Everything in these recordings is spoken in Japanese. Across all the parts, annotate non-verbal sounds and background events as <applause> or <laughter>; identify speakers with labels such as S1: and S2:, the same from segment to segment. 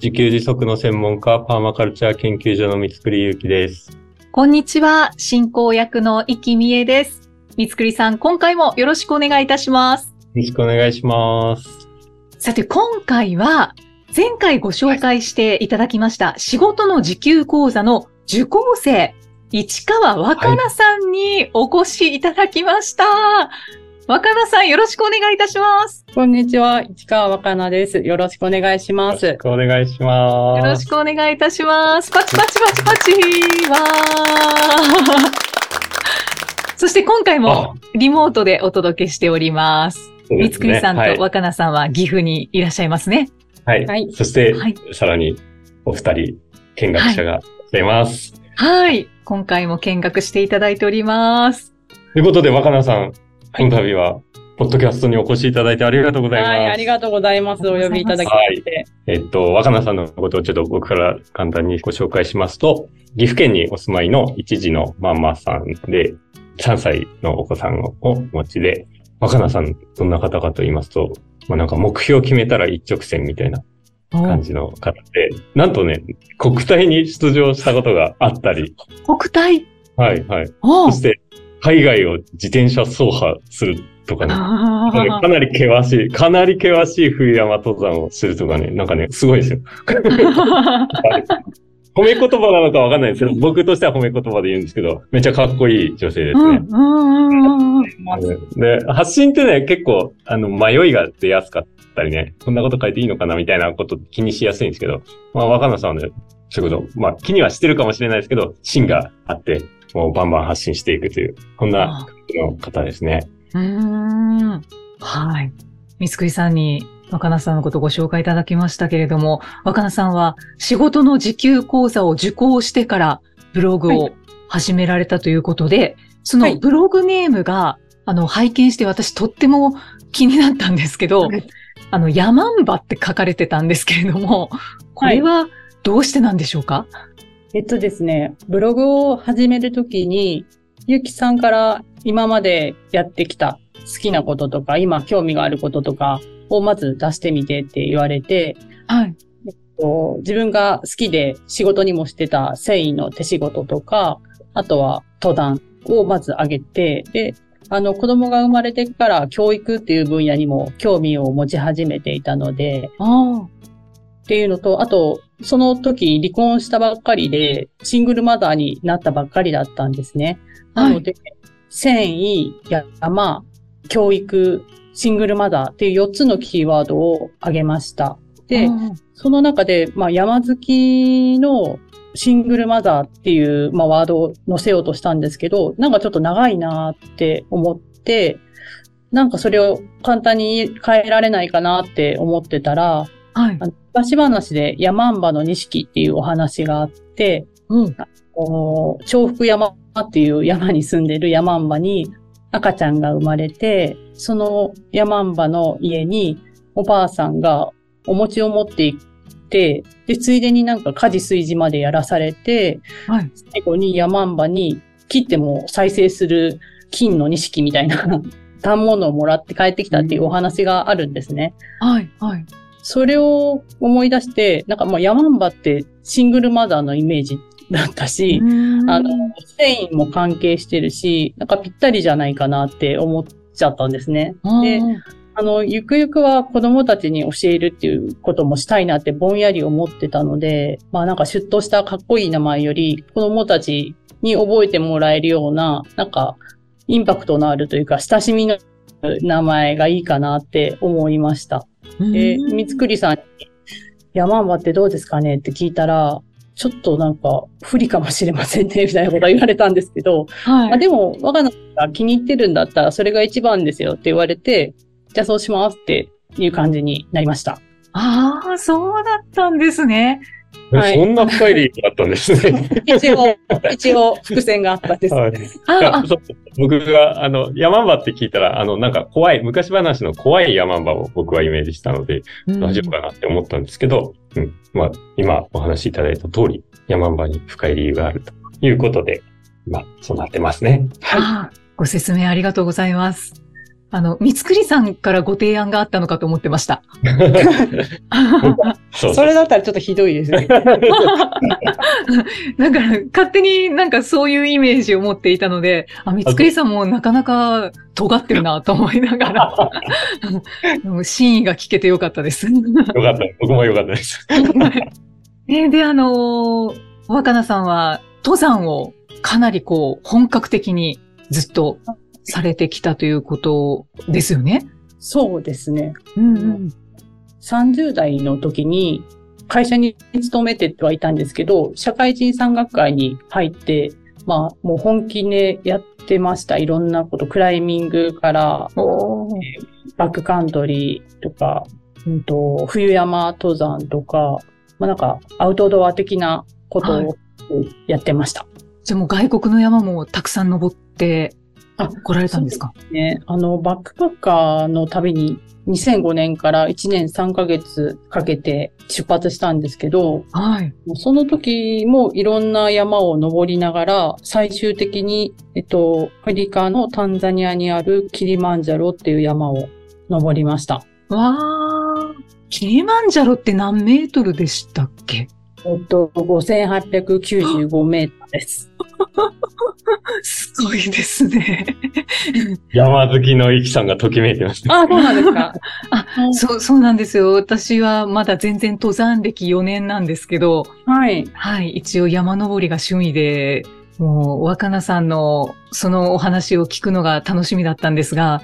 S1: 自給自足の専門家、パーマカルチャー研究所の三つくりゆうきです。
S2: こんにちは、進行役の生きみえです。三つくりさん、今回もよろしくお願いいたします。
S1: よろしくお願いします。
S2: さて、今回は、前回ご紹介していただきました、仕事の時給講座の受講生、市川若菜さんにお越しいただきました。若菜さん、よろしくお願いいたします。
S3: こんにちは、市川若菜です。よろしくお願いします
S1: よろし。くお願いします。
S2: よろしくお願いいたします。パチパチパチパチわーそして今回もリモートでお届けしております。三つくりさん
S1: はい
S2: と若菜さんは岐阜にいらっしゃいますね。
S1: はい。
S3: はい
S1: そして、
S2: はい
S1: さらに、お二人、見学者がいらっしゃいます。
S2: はい。今回も見学していただいております。
S1: ということで、若菜さん、この度は、ポッドキャストにお越しいただいてありがとうございます。
S3: はい、ありがとうございます。お呼びいただきまして。
S1: えっと、若菜さんのことをちょっと僕から簡単にご紹介しますと、岐阜県にお住まいの一児のママさんで、3歳のお子さんをお持ちで、若菜さん、どんな方かと言いますと、まあなんか目標を決めたら一直線みたいな感じの方で、なんとね、国体に出場したことがあったり、
S2: 国体？
S1: はいはい。
S2: お
S1: そして、海外を自転車走破するとかね、
S2: あ
S1: かなり険しい、かなり険しい冬山登山をするとかね、なんかね、すごいですよ。<laughs> 褒め言葉なのかわかんないですけど、僕としては褒め言葉で言うんですけど、めっちゃかっこいい女性ですね。で、発信ってね、結構、あの、迷いが出やすかったりね、こんなこと書いていいのかなみたいなこと気にしやすいんですけど、まあ、若菜さんはね、そういうこと、まあ、気にはしてるかもしれないですけど、芯があって、もうバンバン発信していくという、こんな方ですね。
S2: うーん。はい。三つくりさんに若菜さんのことをご紹介いただきましたけれども、若菜さんは仕事の時給講座を受講してからブログを始められたということで、その
S3: はい。
S2: ブログネームが、あの、拝見して私とっても気になったんですけど、
S3: はい。
S2: あの、ヤマンバって書かれてたんですけれども、これはどうしてなんでしょうか、
S3: えっとですね、ブログを始めるときに、ゆきさんから今までやってきた好きなこととか、今興味があることとかをまず出してみてって言われて、
S2: はい。
S3: こう自分が好きで仕事にもしてた繊維の手仕事とか、あとは登壇をまず上げて、で、あの子供が生まれてから教育っていう分野にも興味を持ち始めていたので、
S2: あ
S3: っていうのと、あと、その時離婚したばっかりで、シングルマザーになったばっかりだったんですね。なので、繊維、山、教育、シングルマザーっていう4つのキーワードを挙げました。で、
S2: あ
S3: その中で、まあ、山好きのシングルマザーっていう、まあ、ワードを載せようとしたんですけど、なんかちょっと長いなって思って、なんかそれを簡単に変えられないかなって思ってたら、
S2: はい
S3: 昔話で山んばの錦っていうお話があって、
S2: うん。
S3: こう重複山っていう山に住んでる山んばに赤ちゃんが生まれて、その山んばの家におばあさんがお餅を持って行って、で、ついでになんか家事炊事までやらされて、
S2: はい。
S3: 最後に山んばに切っても再生する金の錦みたいな <laughs> 反物をもらって帰ってきたっていうお話があるんですね。
S2: はい。はい。
S3: それを思い出して、なんかもうヤマンバってシングルマザーのイメージだったし、あの、繊維も関係してるし、なんかぴったりじゃないかなって思っちゃったんですね。で、あの、ゆくゆくは子供たちに教えるっていうこともしたいなってぼんやり思ってたので、まあなんかシュッとしたかっこいい名前より、子供たちに覚えてもらえるような、なんか、インパクトのあるというか、親しみの名前がいいかなって思いました。で、三つくりさんに、山ンバってどうですかねって聞いたら、ちょっとなんか不利かもしれませんね、みたいなことは言われたんですけど、
S2: はい。
S3: あでも、若菜さんが気に入ってるんだったら、それが一番ですよって言われて、じゃあそうしますっていう感じになりました。
S2: ああ、そうだったんですね。
S3: はい
S1: そんな深い理由があったんですね。<laughs>
S3: 一応、一応、伏線があったんです。
S1: はい。い
S2: あ
S1: やそう僕が、あの、ヤマンバって聞いたら、あの、なんか怖い、昔話の怖いヤマンバを僕はイメージしたので、大丈夫かなって思ったんですけど、うん。まあ、今お話しいただいた通り、ヤマンバに深い理由があるということで、まあ、そうなってますね。
S2: あーご説明ありがとうございます。あの、三つくりさんからご提案があったのかと思ってました。<laughs>
S1: そ
S3: れだったらちょっとひどいですね。<laughs>
S2: だから、勝手になんかそういうイメージを持っていたので、あ、三つくりさんもなかなか尖ってるなと思いながら、<laughs> 真意が聞けてよかったです。
S1: よかった。僕もよかったです。
S2: えで、あのー若菜さんは登山をかなりこう本格的にずっとされてきたということですよね？
S3: そうですね。
S2: うんうん。
S3: 30代の時に会社に勤めてはいたんですけど、社会人産学会に入って、まあ、もう本気でやってました。いろんなこと、クライミングから、バックカントリーとか、うんと、冬山登山とか、まあなんか、アウトドア的なこと
S2: はい
S3: をやってました。
S2: じゃあもう外国の山もたくさん登って
S3: あ
S2: 来られたんですか？
S3: ね、あの、バックパッカーの旅に2005年から1年3ヶ月かけて出発したんですけど、
S2: はい。
S3: その時もいろんな山を登りながら、最終的に、えっと、アフリカのタンザニアにあるキリマンジャロっていう山を登りました。
S2: わー。キリマンジャロって何メートルでしたっけ？
S3: えっと、5895メートルです。
S2: すごいですね。
S1: 山好きのイキさんがときめいてました。
S3: あ、そうなんですか？<laughs>
S2: あ、そう、そうなんですよ。私はまだ全然登山歴4年なんですけど、
S3: はい。
S2: はい、一応山登りが趣味で、もう若菜さんのそのお話を聞くのが楽しみだったんですが、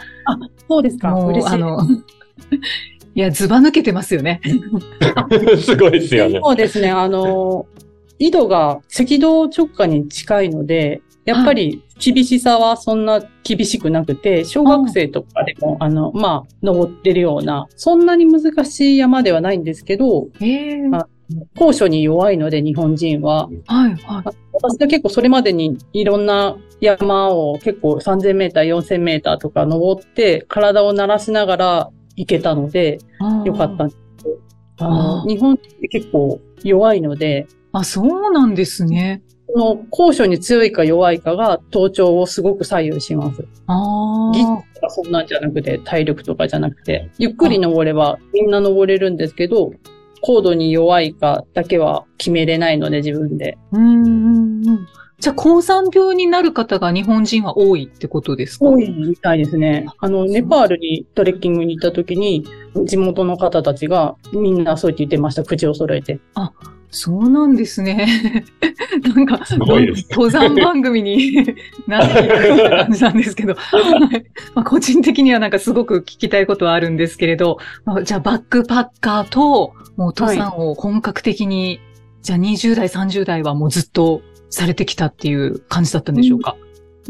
S3: そうですか。
S2: もう
S3: 嬉しい。
S2: あの、<laughs> いや、ずば抜けてますよね。<laughs>
S1: すごいですよね。
S3: そうですね。あの、緯度が赤道直下に近いので、やっぱり厳しさはそんな厳しくなくて、小学生とかでも、あの、まあ、登ってるような、そんなに難しい山ではないんですけど、
S2: ええ
S3: あ高所に弱いので、日本人は。
S2: はい、はい。
S3: 私は結構それまでにいろんな山を結構3000メーター、4000メーターとか登って、体を慣らしながら行けたので、よかったんですけど。あの日本って結構弱いので、
S2: あ、そうなんですね。
S3: この高所に強いか弱いかが頭頂をすごく左右します。
S2: あ
S3: 技術
S2: あ。
S3: とかそんなんじゃなくて、体力とかじゃなくて、ゆっくり登ればみんな登れるんですけど、高度に弱いかだけは決めれないので自分で。
S2: うんうんうん。じゃあ、高山病になる方が日本人は多いってことですか？
S3: 多いみたいですね。あの、ネパールにトレッキングに行った時に、地元の方たちがみんなそう言って言ってました。口を揃えて。
S2: そうなんですね。<laughs> なんか、
S1: すごいですね
S2: 登山番組に <laughs> なっていくような感じなんですけど、は <laughs> いまあ、個人的にはなんかすごく聞きたいことはあるんですけれど、まあ、じゃあバックパッカーと、もう登山を本格的に、じゃあ20代、30代はもうずっとされてきたっていう感じだったんでしょうか、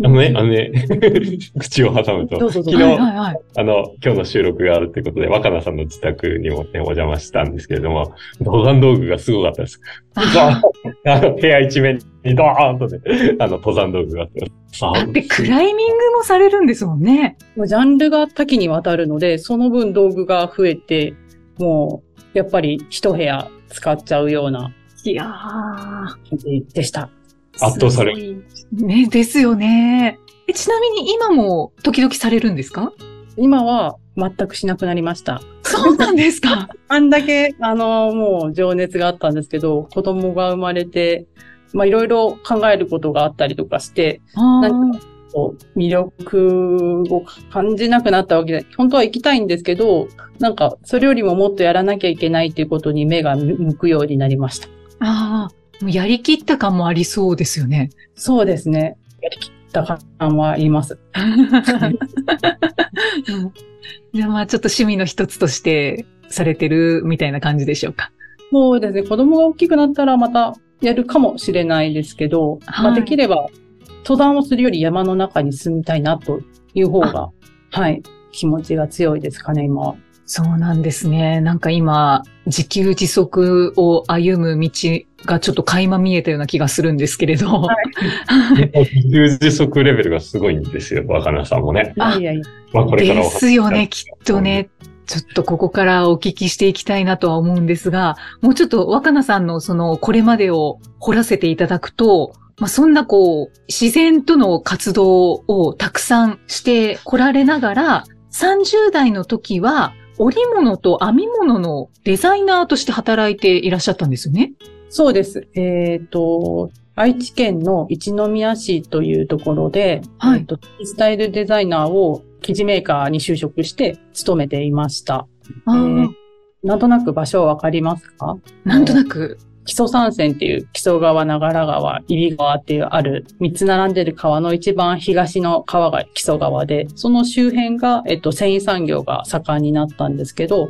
S1: あのね、あのね、<laughs> 口を挟むと、
S3: どうぞどうぞ
S1: 昨日、
S2: はいはいはい。
S1: あの、今日の収録があるということで、若菜さんの自宅にもね、お邪魔したんですけれども、登山道具がすごかったです。あの、部屋一面にドーンとね、あの、登山道具があって、さ
S2: だってクライミングもされるんですもんね。
S3: もうジャンルが多岐にわたるので、その分道具が増えて、もう、やっぱり一部屋使っちゃうようない
S2: やー。
S3: 感じでした。
S1: 圧倒され
S2: る。ね、ですよね。えちなみに今も時々されるんですか？
S3: 今は全くしなくなりました。
S2: そうなんですか。<laughs>
S3: あんだけ、あの、もう情熱があったんですけど、子供が生まれて、まあ、いろいろ考えることがあったりとかして、
S2: あ
S3: 何かこう魅力を感じなくなったわけで、本当は行きたいんですけど、なんか、それよりももっとやらなきゃいけないっていうことに目が向くようになりました。
S2: あー、もうやりきった感もありそうですよね。
S3: そうですね。やりきった感はあります。
S2: じゃあまあちょっと趣味の一つとしてされてるみたいな感じでしょうか。
S3: そうですね。子供が大きくなったらまたやるかもしれないですけど、まあ
S2: はい
S3: できれば登山をするより山の中に住みたいなという方が、はい、気持ちが強いですかね、今は。
S2: そうなんですね。なんか今、自給自足を歩む道がちょっと垣間見えたような気がするんですけれど。はい、
S1: 自給自足レベルがすごいんですよ、若菜さんもね。
S3: いやいや
S2: まあこれからですよね、きっとね。ちょっとここからお聞きしていきたいなとは思うんですが、もうちょっと若菜さんのそのこれまでを掘らせていただくと、まあ、そんなこう、自然との活動をたくさんしてこられながら、30代の時は、織物と編み物のデザイナーとして働いていらっしゃったんですよね。
S3: そうです。えっ、と、愛知県の一宮市というところで、
S2: はい
S3: えっとスタイルデザイナーを生地メーカーに就職して勤めていました。えーなんとなく場所わかりますか？
S2: なんとなく。
S3: 木曽山線っていう木曽川、長良川、揖斐川っていうある三つ並んでる川の一番東の川が木曽川で、その周辺が、えっと、繊維産業が盛んになったんですけど、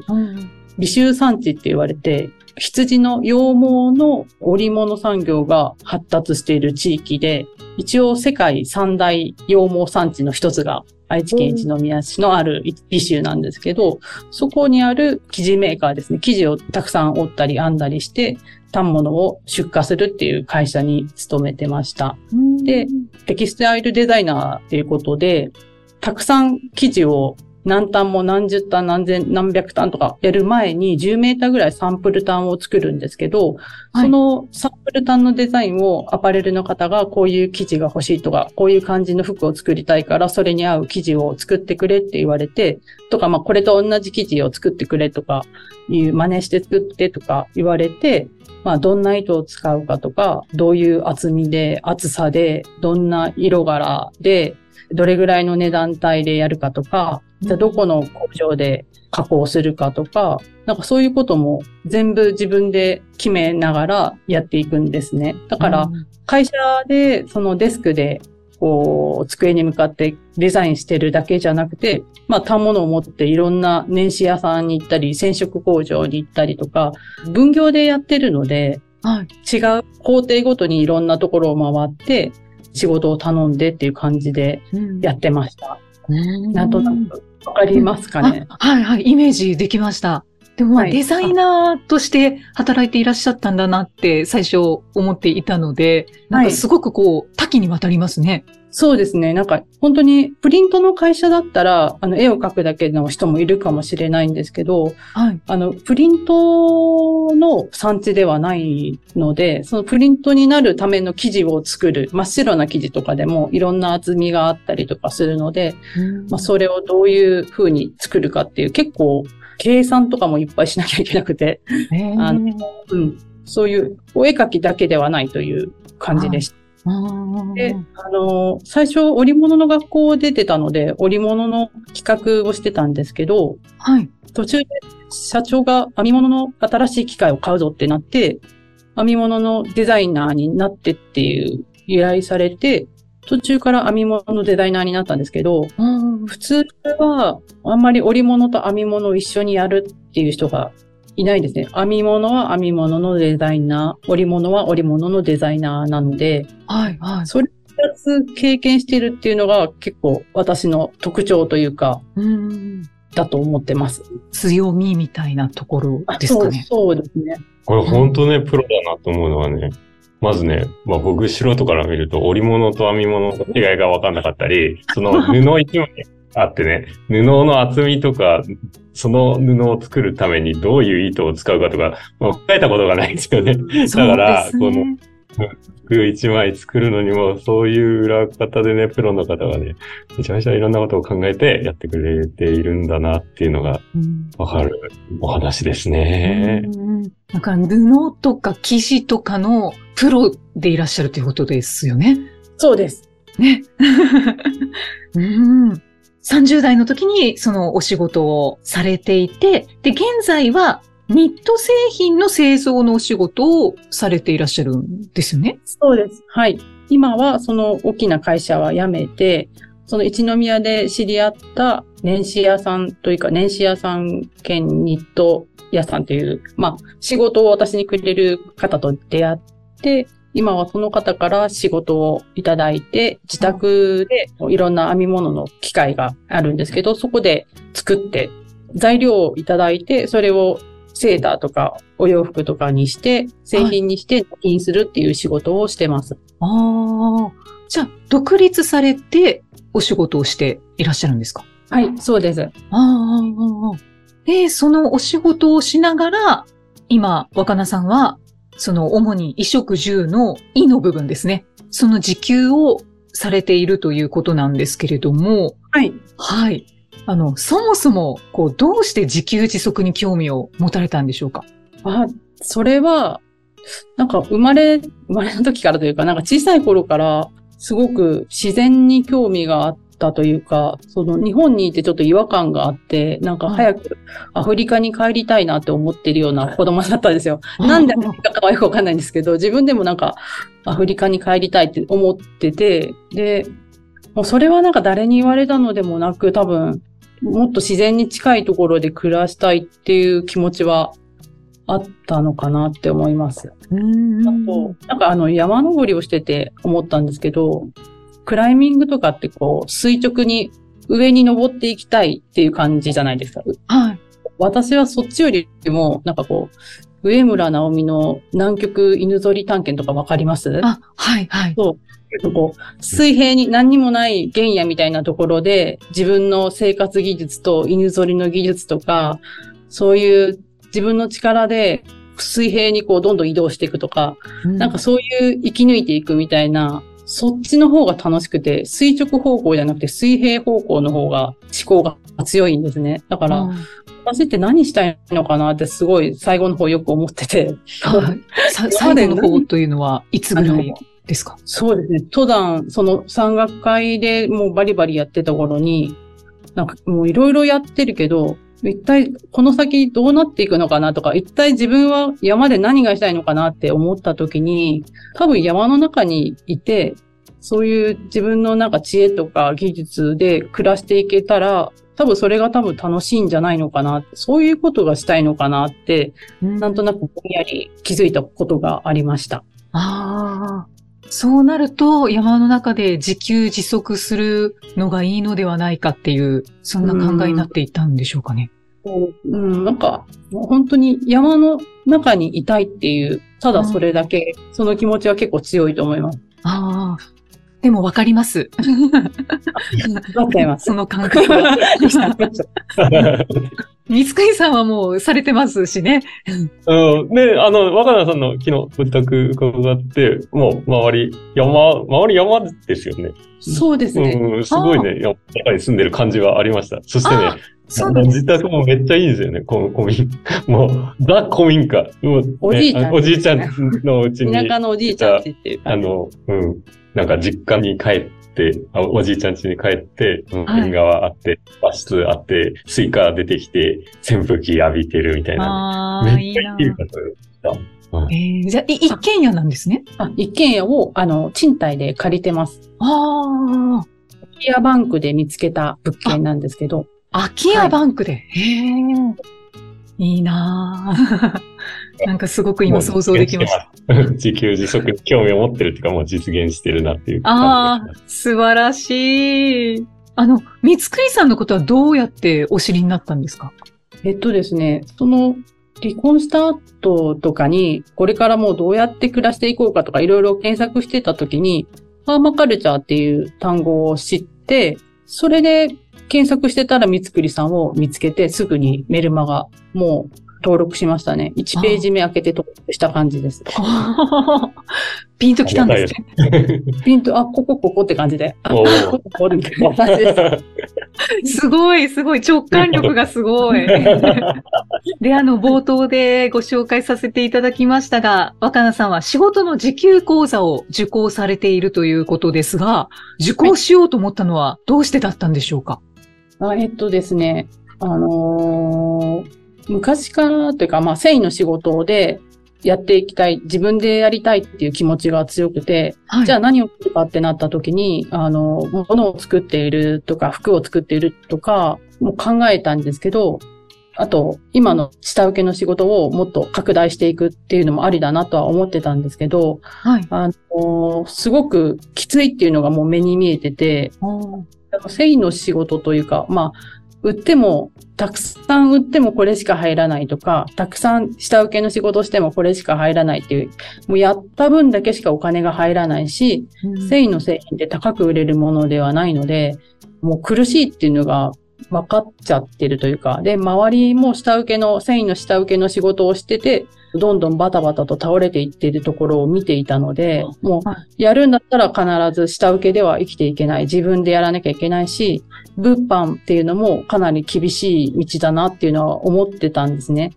S3: 美州産地って言われて、羊の羊毛の織物産業が発達している地域で、一応世界三大羊毛産地の一つが愛知県一宮市のある美州なんですけど、そこにある生地メーカーですね。生地をたくさん織ったり編んだりして、反物を出荷するっていう会社に勤めてました。でテキスタイルデザイナーっていうことで、たくさん生地を何単も何十単何千何百単とかやる前に10メーターぐらいサンプル単を作るんですけど、
S2: はい
S3: そのサンプル単のデザインをアパレルの方がこういう生地が欲しいとか、こういう感じの服を作りたいからそれに合う生地を作ってくれって言われて、とかまあこれと同じ生地を作ってくれとかいう真似して作ってとか言われて、まあ、どんな糸を使うかとか、どういう厚みで、厚さで、どんな色柄で、どれぐらいの値段帯でやるかとか、じゃあどこの工場で加工するかとか、なんかそういうことも全部自分で決めながらやっていくんですね。だから、会社でそのデスクでこう、机に向かってデザインしてるだけじゃなくて、まあ、単物を持っていろんな年始屋さんに行ったり、染色工場に行ったりとか、分業でやってるので、
S2: はい。
S3: 違う工程ごとにいろんなところを回って、仕事を頼んでっていう感じでやってました。なんとなくわかりますかね？
S2: あはいはい、イメージできました。でもまあ、
S3: はい
S2: デザイナーとして働いていらっしゃったんだなって最初思っていたので、なんかすごくこう、多岐にわたりますね。
S3: そうですね。なんか、本当に、プリントの会社だったら、あの、絵を描くだけの人もいるかもしれないんですけど、
S2: はい。
S3: あの、プリントの産地ではないので、そのプリントになるための生地を作る、真っ白な生地とかでもいろんな厚みがあったりとかするので、まあ、それをどういう風に作るかっていう、結構、計算とかもいっぱいしなきゃいけなくて、あのうん、そういうお絵描きだけではないという感じでした。で、あの、最初、織物の学校を出てたので、織物の企画をしてたんですけど、
S2: はい。
S3: 途中で社長が編み物の新しい機械を買うぞってなって、編み物のデザイナーになってっていう依頼されて、途中から編み物のデザイナーになったんですけど、普通はあんまり織物と編み物を一緒にやるっていう人がいないですね。編み物は編み物のデザイナー、織物は織物のデザイナーなので、
S2: はい、はい。
S3: それ二つ経験してるっていうのが結構私の特徴というか、
S2: うん
S3: だと思ってます。
S2: 強みみたいなところですかね。
S3: そうそうですね。
S1: これ本当ね、プロだなと思うのはね、まずね、まあ僕素人から見ると織物と編み物の違いが分かんなかったり、その布一枚あってね、布の厚みとか、その布を作るためにどういう糸を使うかとか、もう考えたことがないんですよね。だから、
S2: そうですね
S1: 服一枚作るのにも、そういう裏方でね、プロの方がね、めちゃめちゃいろんなことを考えてやってくれているんだなっていうのが
S2: うん
S1: わかるお話ですね。
S2: うんなんか布とか生地とかのプロでいらっしゃるということですよね。
S3: そうです。
S2: ね。<laughs> うん。30代の時にそのお仕事をされていて、で、現在はニット製品の製造のお仕事をされていらっしゃるんですよね？
S3: そうです。はい。今はその大きな会社は辞めて、その一宮で知り合った年始屋さんというか、年始屋さん兼ニット屋さんという、まあ、仕事を私にくれる方と出会って、今はその方から仕事をいただいて、自宅でいろんな編み物の機械があるんですけど、そこで作って材料をいただいて、それをセーターとかお洋服とかにして、製品にして納品するっていう仕事をしてます。
S2: ああ。じゃあ、独立されてお仕事をしていらっしゃるんですか？
S3: はい、そうです。
S2: ああで、そのお仕事をしながら、今、若菜さんは、その主に衣食住の衣の部分ですね。その時給をされているということなんですけれども、
S3: はい。
S2: はい。あの、そもそも、こう、どうして自給自足に興味を持たれたんでしょうか？
S3: あ、それは、なんか生まれ、生まれの時からというか、なんか小さい頃から、すごく自然に興味があったというか、その日本にいてちょっと違和感があって、なんか早くアフリカに帰りたいなって思ってるような子供だったんですよ。なんでアフリカかはよくわかんないんですけど、自分でもなんかアフリカに帰りたいって思ってて、で、もうそれはなんか誰に言われたのでもなく、多分、もっと自然に近いところで暮らしたいっていう気持ちはあったのかなって思います。
S2: うん
S3: あと、なんかあの山登りをしてて思ったんですけど、クライミングとかってこう垂直に上に登っていきたいっていう感じじゃないですか。
S2: はい。
S3: 私はそっちよりも、なんかこう、上村直美の南極犬ぞり探検とかわかります？
S2: あ、はい、はい。
S3: こう水平に何にもない原野みたいなところで自分の生活技術と犬ぞりの技術とか、そういう自分の力で水平にこうどんどん移動していくとか、なんかそういう生き抜いていくみたいな、そっちの方が楽しくて、垂直方向じゃなくて水平方向の方が思考が強いんですね。だから、
S2: うん
S3: 私って何したいのかなってすごい最後の方よく思ってて。
S2: はい。さ <laughs> 最後の方というのはいつぐらいですか？<laughs>
S3: そうですね。登山、その山岳会でもうバリバリやってた頃に、なんかもういろいろやってるけど、一体この先どうなっていくのかなとか、一体自分は山で何がしたいのかなって思った時に、多分山の中にいて、そういう自分のなんか知恵とか技術で暮らしていけたら、多分それが多分楽しいんじゃないのかな。そういうことがしたいのかなって、なんとなくぼんやり気づいたことがありました。
S2: ああ。そうなると、山の中で自給自足するのがいいのではないかっていう、そんな考えになっていたんでしょうかね。
S3: うん、なんか、本当に山の中にいたいっていう、ただそれだけ、その気持ちは結構強いと思います。
S2: ああ。でもわかります。<laughs>
S3: わかります。<laughs>
S2: その感覚は。<laughs> 三つさんはもうされてますしね。
S1: うん。で、あの、若菜さんの昨日ご自宅伺って、もう周り山、周り山ですよね。
S3: そうですね。
S1: うん、すごいね、山中に住んでる感じはありました。そしてね
S2: あ、そうな。
S1: 自宅もめっちゃいいんですよね、この古民。もう、ザ古民家。もうね
S3: おじいちゃん
S1: あおじいちゃんのうちに、
S3: 田舎のおじいちゃんちっていう感じ。
S1: あの、うん、なんか実家に帰って、あおじいちゃん家に帰って、うん
S2: はい
S1: 縁側あって、和室あって、スイカ出てきて、扇風機浴びてるみたいな、
S2: ああ、
S1: ね。
S2: いいな
S1: めっちゃいい場所でした。うん
S2: えー、じゃあ、い一軒家なんですね？
S3: あ一軒家を、あの、賃貸で借りてます。
S2: ああ。
S3: 空き家バンクで見つけた物件なんですけど、
S2: 空き家バンクで。へえ。いいなぁ。<laughs> なんかすごく今想像できました。
S1: た。自給自足に興味を持ってるっていうか、もう実現してるなっていう
S2: ああ素晴らしい。あの、三つくりさんのことはどうやってお知りになったんですか？
S3: えっとですね、その、離婚した後とかに、これからもうどうやって暮らしていこうかとかいろいろ検索してた時に、パーマカルチャーっていう単語を知って、それで検索してたら三つくりさんを見つけて、すぐにメルマガもう登録しましたね。1ページ目開けて登録した感じです。<laughs>
S2: ピンときたんですね。
S3: ピンと、あ、ここここって感じで。あ、ここここみたいな感じです。<laughs>
S2: すごい、すごい、直感力がすごい。<laughs> で、あの、冒頭でご紹介させていただきましたが、若菜さんは仕事の時給講座を受講されているということですが、受講しようと思ったのはどうしてだったんでしょうか？
S3: あえっとですね、あのー昔からというか、まあ、繊維の仕事でやっていきたい、自分でやりたいっていう気持ちが強くて、
S2: はい。
S3: じゃあ何をするかってなった時に、あの、物を作っているとか、服を作っているとか、もう考えたんですけど、あと、今の下請けの仕事をもっと拡大していくっていうのもありだなとは思ってたんですけど、
S2: はい。
S3: あの、すごくきついっていうのがもう目に見えてて、繊維の仕事というか、まあ、売っても、たくさん売ってもこれしか入らないとか、たくさん下請けの仕事してもこれしか入らないっていう、もうやった分だけしかお金が入らないし、繊維の製品って高く売れるものではないので、もう苦しいっていうのが分かっちゃってるというか、で、周りも下請けの、繊維の下請けの仕事をしてて、どんどんバタバタと倒れていっているところを見ていたので、もう、やるんだったら必ず下請けでは生きていけない。自分でやらなきゃいけないし、物販っていうのもかなり厳しい道だなっていうのは思ってたんですね。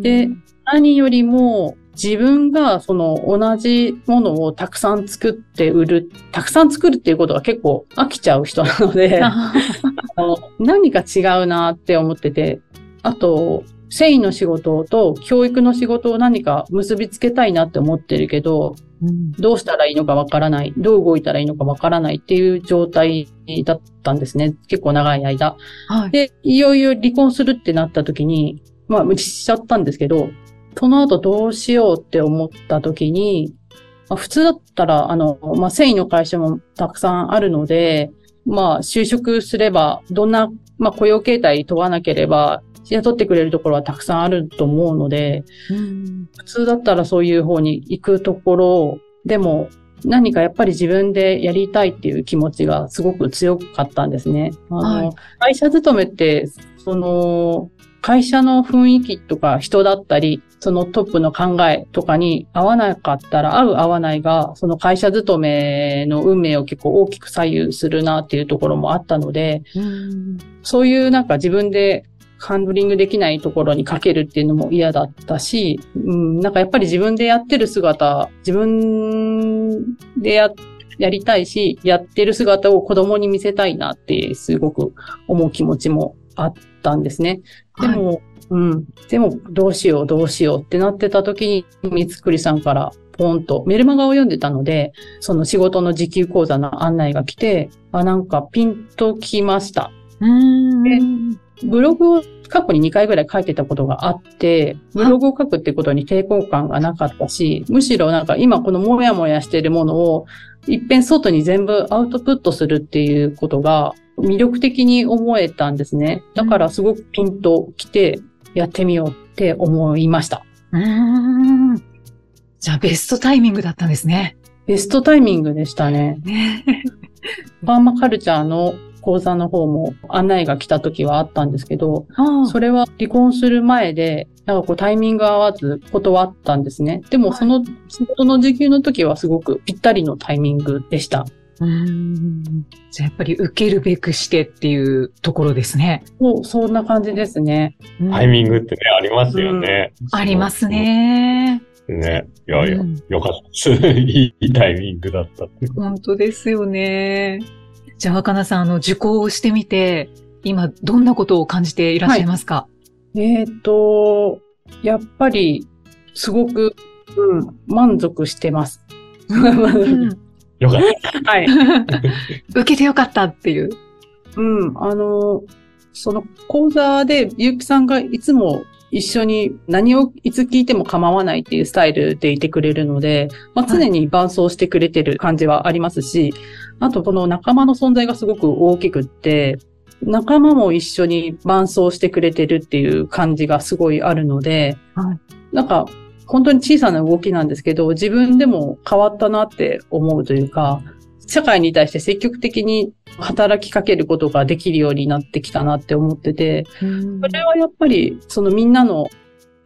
S3: で、何よりも、自分がその同じものをたくさん作って売る、たくさん作るっていうことが結構飽きちゃう人なので、あの何か違うなって思ってて、あと、繊維の仕事と教育の仕事を何か結びつけたいなって思ってるけど、うん、どうしたらいいのかわからない、どう動いたらいいのかわからないっていう状態だったんですね。結構長い間。はい、で、いよいよ離婚するってなった時に、まあ、無視しちゃったんですけど、その後どうしようって思った時に、まあ、普通だったら、あの、まあ、繊維の会社もたくさんあるので、まあ、就職すれば、どんな、まあ、雇用形態問わなければ、雇ってくれるところはたくさんあると思うので、うん、普通だったらそういう方に行くところ、でも何かやっぱり自分でやりたいっていう気持ちがすごく強かったんですね。あの、はい、会社勤めって、その、会社の雰囲気とか人だったり、そのトップの考えとかに合わなかったら、合う合わないが、その会社勤めの運命を結構大きく左右するなっていうところもあったので、うそういうなんか自分でハンドリングできないところにかけるっていうのも嫌だったし、うん、なんかやっぱり自分でやってる姿、自分でや、やりたいし、やってる姿を子供に見せたいなってすごく思う気持ちもあったんですね。でも、はい、うん。でも、どうしよう、どうしようってなってた時に、三つくりさんからポンとメルマガを読んでたので、その仕事の時給講座の案内が来て、あ、なんかピンときました。うんブログを過去に2回ぐらい書いてたことがあって、ブログを書くってことに抵抗感がなかったし、むしろなんか今このモヤモヤしてるものを一遍外に全部アウトプットするっていうことが魅力的に思えたんですね。だからすごくピンと来てやってみようって思いました。う
S2: ん。じゃあベストタイミングだったんですね。
S3: ベストタイミングでしたね。バーマカルチャーの講座の方も案内が来た時はあったんですけど、それは離婚する前で、なんかこうタイミング合わず断ったんですね。でもその仕事の時給の時はすごくぴったりのタイミングでした。うん
S2: じゃあやっぱり受けるべくしてっていうところですね。
S3: そう、そんな感じですね。
S1: タイミングってね、ありますよね。
S2: うん、ありますね。
S1: ね。いやいや、うん、よかったです。<laughs> いいタイミングだった
S2: 本当ですよね。じゃあ、若菜さん、あの、受講をしてみて、今、どんなことを感じていらっしゃいますか、
S3: はい、えっ、ー、と、やっぱり、すごく、うん、満足してます。<laughs>
S1: よかった。
S3: はい。<laughs>
S2: 受けてよかったっていう。
S3: うん、あの、その講座で、ゆうきさんがいつも一緒に何をいつ聞いても構わないっていうスタイルでいてくれるので、まあ、常に伴走してくれてる感じはありますし、あとこの仲間の存在がすごく大きくって、仲間も一緒に伴走してくれてるっていう感じがすごいあるので、はい、なんか本当に小さな動きなんですけど、自分でも変わったなって思うというか、社会に対して積極的に働きかけることができるようになってきたなって思ってて、それはやっぱり、そのみんなの、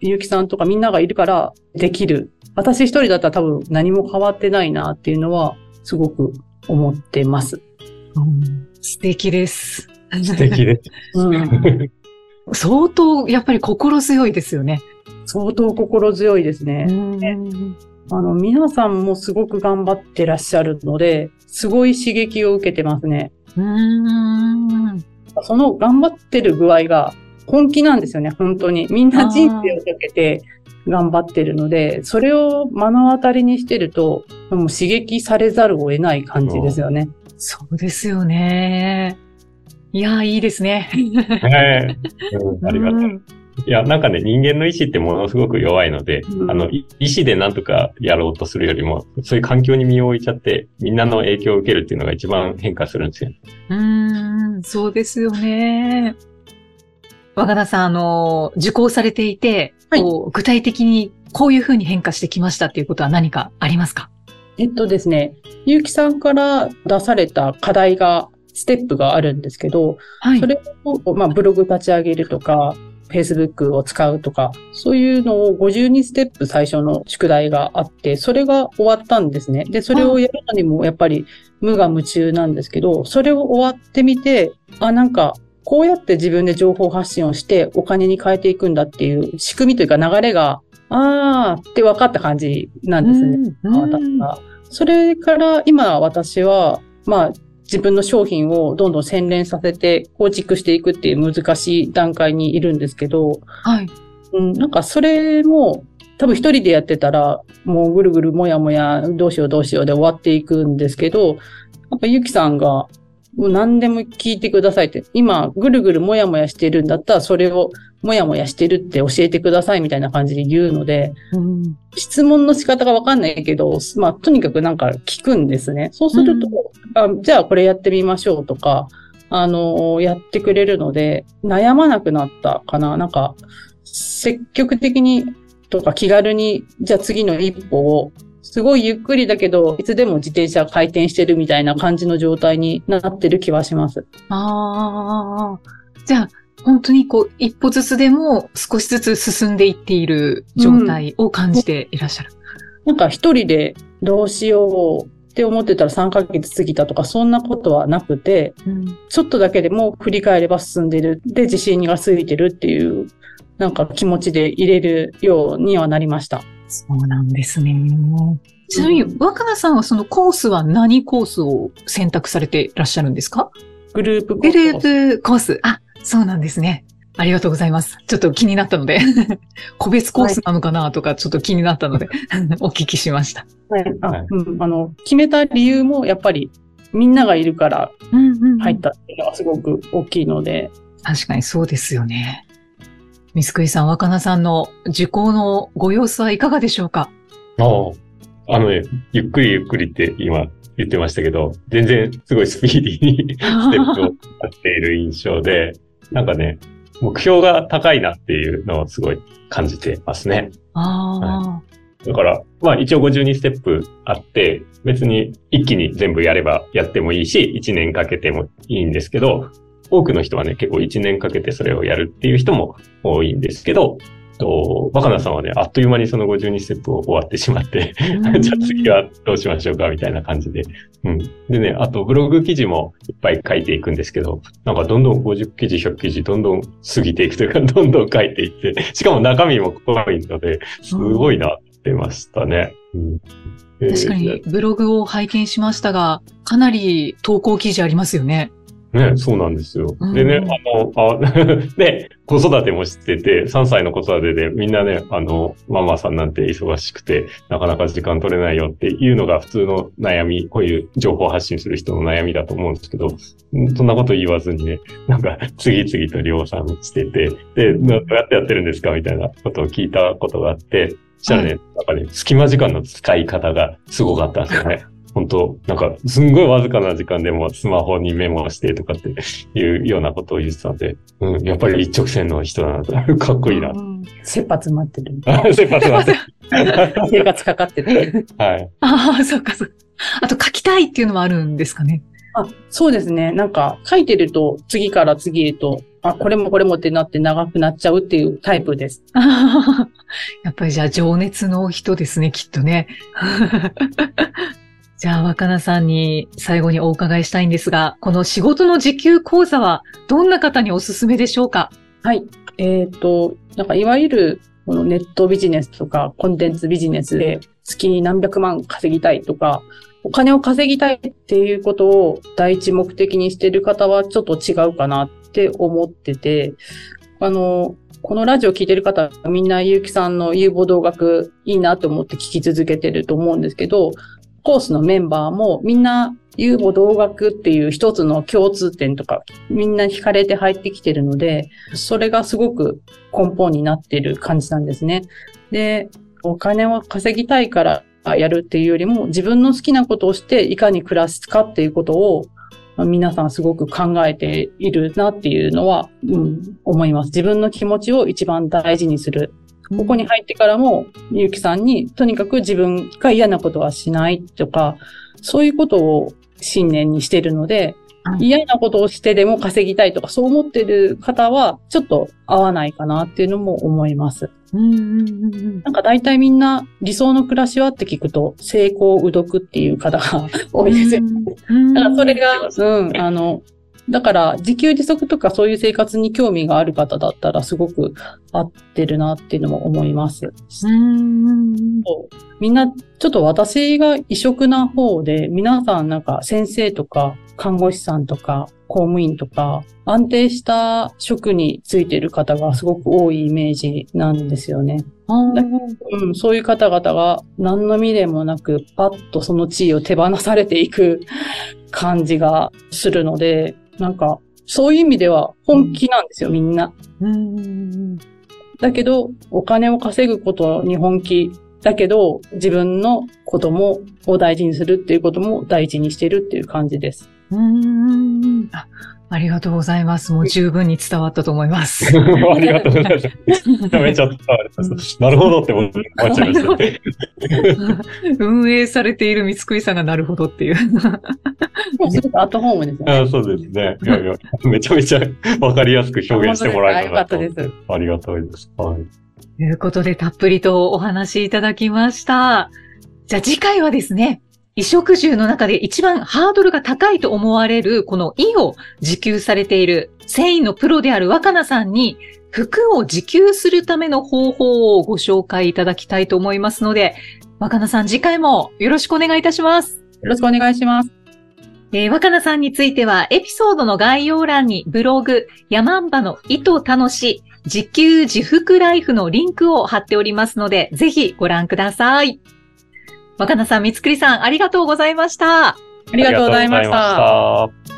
S3: ゆうきさんとかみんながいるからできる。私一人だったら多分何も変わってないなっていうのは、すごく思ってます。
S2: うん、素敵です。
S1: 素敵です。<laughs> うん、
S2: 相当、やっぱり心強いですよね。
S3: 相当心強いですね。あの、皆さんもすごく頑張ってらっしゃるので、すごい刺激を受けてますね。うんその頑張ってる具合が本気なんですよね、本当に。みんな人生をかけて頑張ってるので、それを目の当たりにしてると、もう刺激されざるを得ない感じですよね。
S2: そうですよね。いや、いいですね。
S1: はい、ありがとう。いや、なんかね、人間の意志ってものすごく弱いので、うん、あの、意志でなんとかやろうとするよりも、そういう環境に身を置いちゃって、みんなの影響を受けるっていうのが一番変化するんですよ。
S2: うん、そうですよね。若田さん、あの、受講されていて、
S3: はい
S2: こう具体的にこういうふうに変化してきましたっていうことは何かありますか？
S3: えっとですね、ゆうきさんから出された課題が、ステップがあるんですけど、
S2: はい
S3: それを、まあ、ブログ立ち上げるとか、Facebook を使うとか、そういうのを52ステップ最初の宿題があって、それが終わったんですね。で、それをやるのにもやっぱり無我夢中なんですけど、それを終わってみて、あ、なんか、こうやって自分で情報発信をしてお金に変えていくんだっていう仕組みというか流れが、あーって分かった感じなんですね。
S2: うん
S3: 私は。それから今私は、まあ自分の商品をどんどん洗練させて構築していくっていう難しい段階にいるんですけど、
S2: はい。
S3: うん、なんかそれも多分一人でやってたらもうぐるぐるもやもやどうしようどうしようで終わっていくんですけど、やっぱゆきさんが何でも聞いてくださいって、今ぐるぐるもやもやしてるんだったらそれをもやもやしてるって教えてくださいみたいな感じで言うので、
S2: うん
S3: 質問の仕方がわかんないけど、まあ、とにかくなんか聞くんですね。そうすると、あじゃあこれやってみましょうとか、あのやってくれるので、悩まなくなったかな。なんか、積極的にとか気軽に、じゃあ次の一歩を、すごいゆっくりだけど、いつでも自転車回転してるみたいな感じの状態になってる気はします。
S2: ああ。じゃあ、本当にこう、一歩ずつでも少しずつ進んでいっている状態を感じていらっしゃる。
S3: なんか一人でどうしようって思ってたら3ヶ月過ぎたとか、そんなことはなくて、
S2: うん
S3: ちょっとだけでも振り返れば進んでる。で、自信がついてるっていう、なんか気持ちで入れるようにはなりました。
S2: そうなんですね。ちなみに、若菜さんはそのコースは何コースを選択されていらっしゃるんですか？
S3: グループコ
S2: グル
S3: ース
S2: ープコース。あ、そうなんですね。ありがとうございます。ちょっと気になったので、<laughs> 個別コースなのかなとかちょっと気になったので、<laughs> お聞きしました。
S3: はいあ
S1: はい
S3: うん、あの、決めた理由もやっぱりみんながいるから入ったっていうのがすごく大きいので、
S2: 確かにそうですよね。ミスクイさん、若菜さんの受講のご様子はいかがでしょうか？
S1: ああ。あのね、ゆっくりゆっくりって今言ってましたけど、全然すごいスピーディーにステップをやっている印象で、<laughs> なんかね、目標が高いなっていうのをすごい感じてますね。
S2: あ
S1: だから、まあ一応52ステップあって、別に一気に全部やればやってもいいし、1年かけてもいいんですけど、多くの人はね、結構1年かけてそれをやるっていう人も多いんですけど、と若菜さんはね、あっという間にその52ステップを終わってしまって、
S2: あ。<laughs>
S1: じゃあ次はどうしましょうかみたいな感じで。うん。でね、あとブログ記事もいっぱい書いていくんですけど、なんかどんどん50記事、100記事、どんどん過ぎていくというか、<laughs> どんどん書いていって、しかも中身も濃いので、すごいなってましたね。うんえー
S2: 確かに、ブログを拝見しましたが、かなり投稿記事ありますよね。
S1: ね、そうなんですよ
S2: うん。
S1: でね、あの、あ <laughs> で、子育てもしてて、3歳の子育てでみんなね、あの、ママさんなんて忙しくて、なかなか時間取れないよっていうのが普通の悩み、こういう情報発信する人の悩みだと思うんですけど、んそんなこと言わずにね、なんか次々と量産してて、で、などうやってやってるんですか？みたいなことを聞いたことがあって、そしたらね、なんかね、隙間時間の使い方がすごかったんですよね。本当なんか、すんごいわずかな時間でもスマホにメモしてとかっていうようなことを言ってたんで、うん、やっぱり一直線の人だなと、<laughs> かっこいいな。
S2: うん
S3: 切羽詰まってる。<laughs>
S1: すいません、すいません。
S3: 生活かかってる。<laughs>
S1: はい。
S2: ああ、そっかそっか。あと書きたいっていうのもあるんですかね。
S3: あ、そうですね。なんか書いてると次から次へと、あ、これもこれもってなって長くなっちゃうっていうタイプです。
S2: やっぱりじゃあ情熱の人ですね、きっとね。じゃあ若菜さんに最後にお伺いしたいんですが、この仕事の時給講座はどんな方におすすめでしょうか？
S3: はい。えっ、と、なんかいわゆるこのネットビジネスとかコンテンツビジネスで月に何百万稼ぎたいとか、お金を稼ぎたいっていうことを第一目的にしてる方はちょっと違うかなって思ってて、あの、このラジオ聞いてる方、みんなゆうきさんの有望動学いいなと思って聞き続けてると思うんですけど、コースのメンバーもみんな有望動学っていう一つの共通点とか、みんな惹かれて入ってきてるので、それがすごく根本になってる感じなんですね。で、お金を稼ぎたいからやるっていうよりも、自分の好きなことをしていかに暮らすかっていうことを、皆さんすごく考えているなっていうのは、うん、思います。自分の気持ちを一番大事にする。ここに入ってからも、ゆうきさんに、とにかく自分が嫌なことはしないとか、そういうことを信念にしてるので、
S2: うん
S3: 嫌なことをしてでも稼ぎたいとか、そう思ってる方は、ちょっと合わないかなっていうのも思います。
S2: うんうんうんうん
S3: なんか大体みんな理想の暮らしはって聞くと、成功うどくっていう方が多いですよ。
S2: うん
S3: だからそれが、うん、あの、だから自給自足とかそういう生活に興味がある方だったらすごく合ってるなっていうのも思います。
S2: うん
S3: みんな、ちょっと私が異色な方で、皆さんなんか先生とか看護師さんとか公務員とか安定した職についてる方がすごく多いイメージなんですよね。うん、そういう方々が何の未練もなくパッとその地位を手放されていく感じがするので、なんかそういう意味では本気なんですよ、みんな。だけど、お金を稼ぐことに本気。だけど、自分の子供を大事にするっていうことも大事にしてるっていう感じです。
S2: うんあありがとうございます。もう十分に伝わったと思います。<laughs>
S1: ありがとうございます。めちゃめちゃ伝わります。<laughs> なるほどって思っちゃいましたね。<laughs>
S2: 運営されている三つくりさんがなるほどっていう。
S3: アットホームですよね。
S1: あそうですね。いやいや、めちゃめちゃわかりやすく表現してもらえたなと
S3: あよかったです
S1: ありがたいです。はい。
S2: ということで、たっぷりとお話しいただきました。じゃあ次回はですね、衣食住の中で一番ハードルが高いと思われる、この衣を自給されている繊維のプロである若菜さんに、服を自給するための方法をご紹介いただきたいと思いますので、若菜さん次回もよろしくお願いいたします。
S3: よろしくお願いします。
S2: えー若菜さんについては、エピソードの概要欄にブログ、ヤマンバの糸楽し、自給自服ライフのリンクを貼っておりますので、ぜひご覧ください。若菜さん、三つくりさん、ありがとうございました。
S3: ありがとうございまし
S1: ありがとうございま
S3: た。
S1: した。